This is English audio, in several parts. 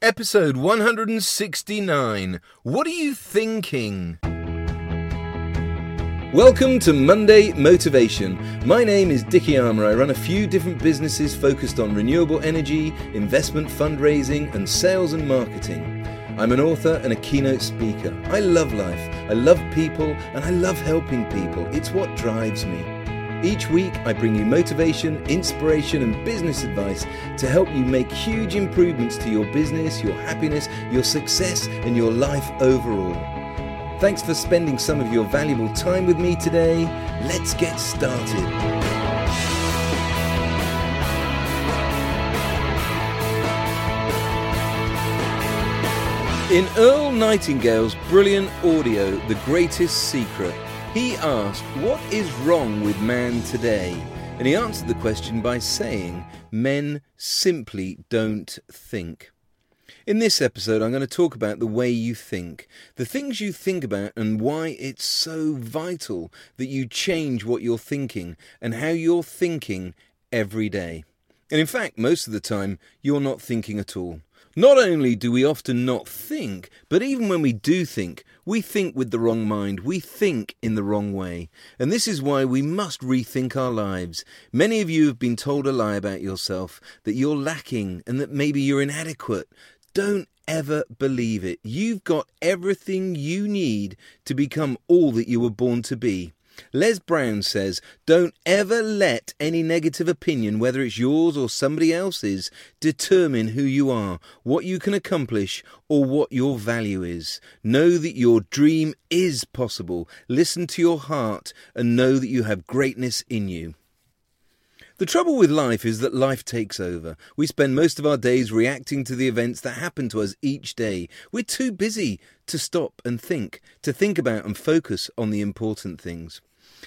Episode 169 What Are You Thinking? Welcome to Monday Motivation. My name is Dickie Armour. I run a few different businesses focused on renewable energy, investment fundraising, and sales and marketing. I'm an author and a keynote speaker. I love life, I love people, and I love helping people. It's what drives me. Each week, I bring you motivation, inspiration, and business advice to help you make huge improvements to your business, your happiness, your success, and your life overall. Thanks for spending some of your valuable time with me today. Let's get started. In Earl Nightingale's brilliant audio, The Greatest Secret, he asked, What is wrong with man today? And he answered the question by saying, Men simply don't think. In this episode, I'm going to talk about the way you think, the things you think about, and why it's so vital that you change what you're thinking and how you're thinking every day. And in fact, most of the time, you're not thinking at all. Not only do we often not think, but even when we do think, we think with the wrong mind, we think in the wrong way. And this is why we must rethink our lives. Many of you have been told a lie about yourself, that you're lacking and that maybe you're inadequate. Don't ever believe it. You've got everything you need to become all that you were born to be. Les Brown says, Don't ever let any negative opinion, whether it's yours or somebody else's, determine who you are, what you can accomplish, or what your value is. Know that your dream is possible. Listen to your heart and know that you have greatness in you. The trouble with life is that life takes over. We spend most of our days reacting to the events that happen to us each day. We're too busy to stop and think, to think about and focus on the important things.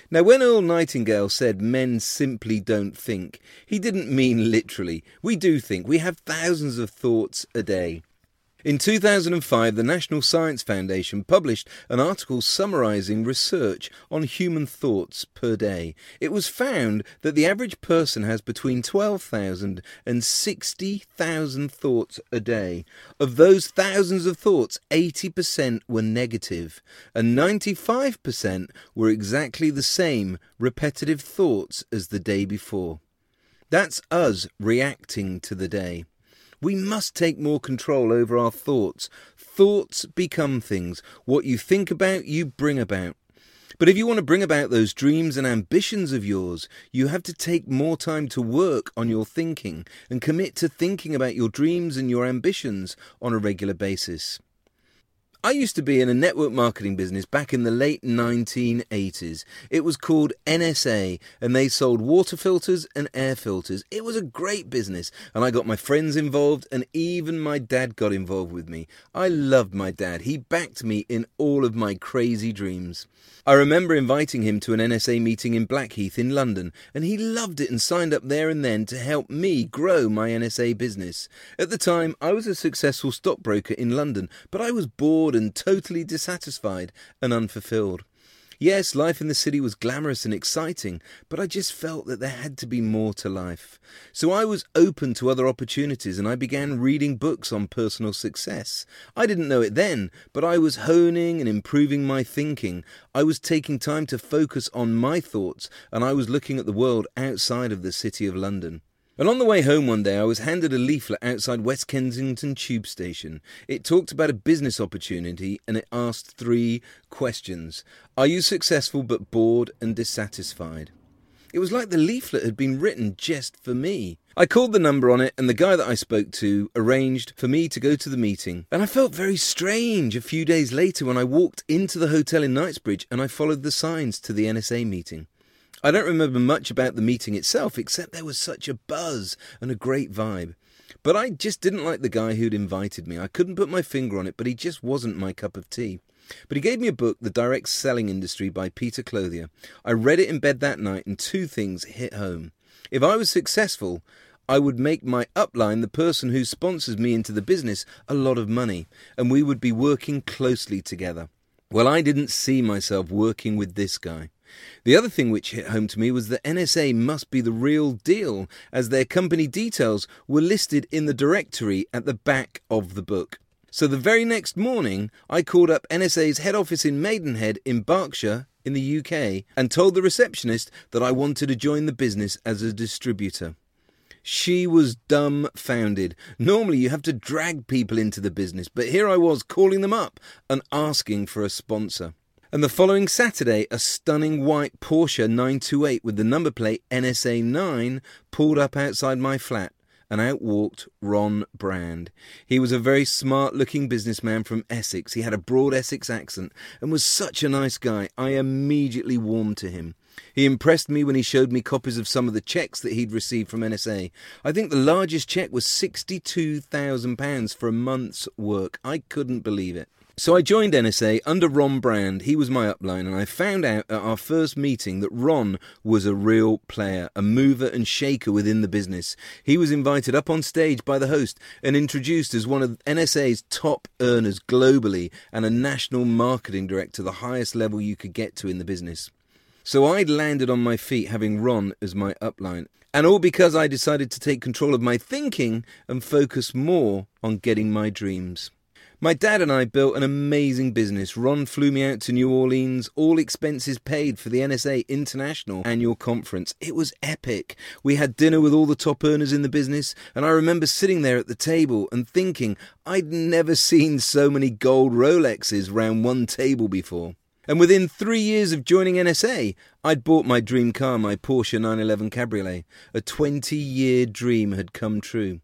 Now, when Earl Nightingale said men simply don't think, he didn't mean literally. We do think. We have thousands of thoughts a day. In 2005, the National Science Foundation published an article summarizing research on human thoughts per day. It was found that the average person has between 12,000 and 60,000 thoughts a day. Of those thousands of thoughts, 80% were negative, and 95% were exactly the same repetitive thoughts as the day before. That's us reacting to the day. We must take more control over our thoughts. Thoughts become things. What you think about, you bring about. But if you want to bring about those dreams and ambitions of yours, you have to take more time to work on your thinking and commit to thinking about your dreams and your ambitions on a regular basis. I used to be in a network marketing business back in the late 1980s. It was called NSA, and they sold water filters and air filters. It was a great business, and I got my friends involved, and even my dad got involved with me. I loved my dad. He backed me in all of my crazy dreams. I remember inviting him to an NSA meeting in Blackheath in London, and he loved it and signed up there and then to help me grow my NSA business. At the time, I was a successful stockbroker in London, but I was bored and totally dissatisfied and unfulfilled. Yes, life in the city was glamorous and exciting, but I just felt that there had to be more to life. So I was open to other opportunities and I began reading books on personal success. I didn't know it then, but I was honing and improving my thinking. I was taking time to focus on my thoughts and I was looking at the world outside of the city of London. And on the way home one day, I was handed a leaflet outside West Kensington Tube Station. It talked about a business opportunity and it asked three questions Are you successful but bored and dissatisfied? It was like the leaflet had been written just for me. I called the number on it, and the guy that I spoke to arranged for me to go to the meeting. And I felt very strange a few days later when I walked into the hotel in Knightsbridge and I followed the signs to the NSA meeting. I don't remember much about the meeting itself, except there was such a buzz and a great vibe. But I just didn't like the guy who'd invited me. I couldn't put my finger on it, but he just wasn't my cup of tea. But he gave me a book, The Direct Selling Industry by Peter Clothier. I read it in bed that night, and two things hit home. If I was successful, I would make my upline, the person who sponsors me into the business, a lot of money, and we would be working closely together. Well, I didn't see myself working with this guy. The other thing which hit home to me was that NSA must be the real deal, as their company details were listed in the directory at the back of the book. So the very next morning, I called up NSA's head office in Maidenhead in Berkshire in the UK and told the receptionist that I wanted to join the business as a distributor. She was dumbfounded. Normally, you have to drag people into the business, but here I was calling them up and asking for a sponsor. And the following Saturday, a stunning white Porsche 928 with the number plate NSA 9 pulled up outside my flat, and out walked Ron Brand. He was a very smart looking businessman from Essex. He had a broad Essex accent and was such a nice guy. I immediately warmed to him. He impressed me when he showed me copies of some of the checks that he'd received from NSA. I think the largest check was £62,000 for a month's work. I couldn't believe it. So I joined NSA under Ron Brand. He was my upline, and I found out at our first meeting that Ron was a real player, a mover and shaker within the business. He was invited up on stage by the host and introduced as one of NSA's top earners globally and a national marketing director, the highest level you could get to in the business. So I'd landed on my feet having Ron as my upline. And all because I decided to take control of my thinking and focus more on getting my dreams. My dad and I built an amazing business. Ron flew me out to New Orleans, all expenses paid for the NSA International Annual Conference. It was epic. We had dinner with all the top earners in the business, and I remember sitting there at the table and thinking I'd never seen so many gold Rolexes round one table before. And within three years of joining NSA, I'd bought my dream car, my Porsche 911 Cabriolet. A 20 year dream had come true.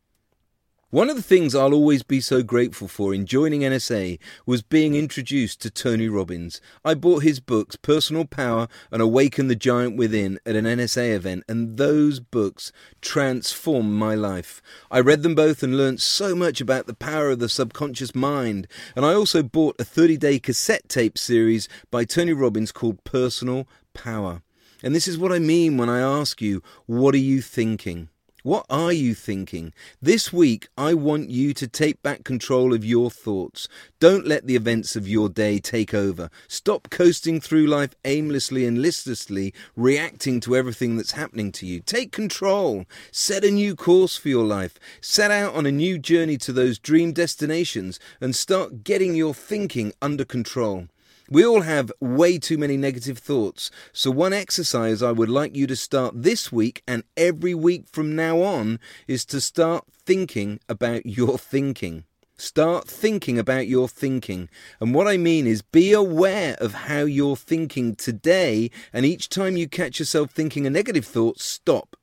One of the things I'll always be so grateful for in joining NSA was being introduced to Tony Robbins. I bought his books, Personal Power and Awaken the Giant Within, at an NSA event, and those books transformed my life. I read them both and learnt so much about the power of the subconscious mind. And I also bought a 30 day cassette tape series by Tony Robbins called Personal Power. And this is what I mean when I ask you, what are you thinking? What are you thinking? This week, I want you to take back control of your thoughts. Don't let the events of your day take over. Stop coasting through life aimlessly and listlessly, reacting to everything that's happening to you. Take control. Set a new course for your life. Set out on a new journey to those dream destinations and start getting your thinking under control. We all have way too many negative thoughts. So, one exercise I would like you to start this week and every week from now on is to start thinking about your thinking. Start thinking about your thinking. And what I mean is be aware of how you're thinking today, and each time you catch yourself thinking a negative thought, stop.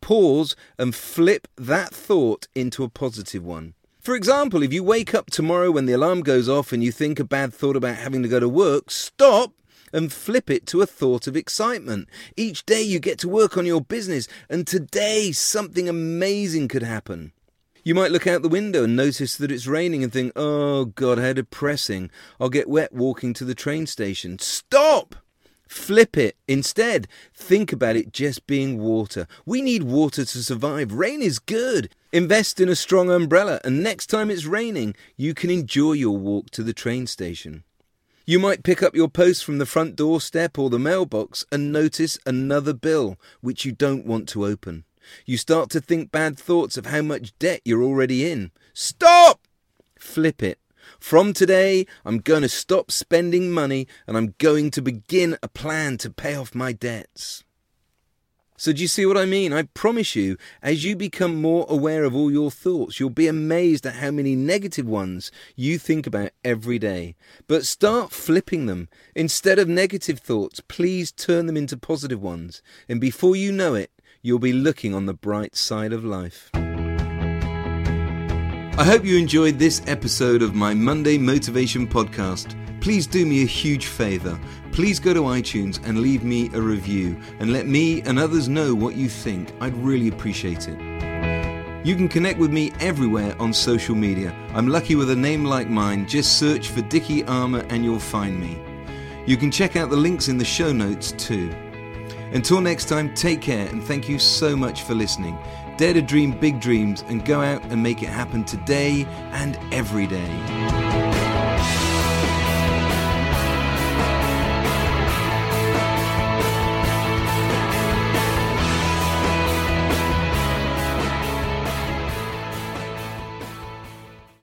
Pause and flip that thought into a positive one. For example, if you wake up tomorrow when the alarm goes off and you think a bad thought about having to go to work, stop and flip it to a thought of excitement. Each day you get to work on your business, and today something amazing could happen. You might look out the window and notice that it's raining and think, oh God, how depressing. I'll get wet walking to the train station. Stop! Flip it. Instead, think about it just being water. We need water to survive. Rain is good. Invest in a strong umbrella, and next time it's raining, you can enjoy your walk to the train station. You might pick up your post from the front doorstep or the mailbox and notice another bill which you don't want to open. You start to think bad thoughts of how much debt you're already in. Stop! Flip it. From today, I'm going to stop spending money and I'm going to begin a plan to pay off my debts. So, do you see what I mean? I promise you, as you become more aware of all your thoughts, you'll be amazed at how many negative ones you think about every day. But start flipping them. Instead of negative thoughts, please turn them into positive ones. And before you know it, you'll be looking on the bright side of life. I hope you enjoyed this episode of my Monday Motivation Podcast. Please do me a huge favour. Please go to iTunes and leave me a review and let me and others know what you think. I'd really appreciate it. You can connect with me everywhere on social media. I'm lucky with a name like mine. Just search for Dickie Armour and you'll find me. You can check out the links in the show notes too. Until next time, take care and thank you so much for listening. Dare to dream big dreams and go out and make it happen today and every day.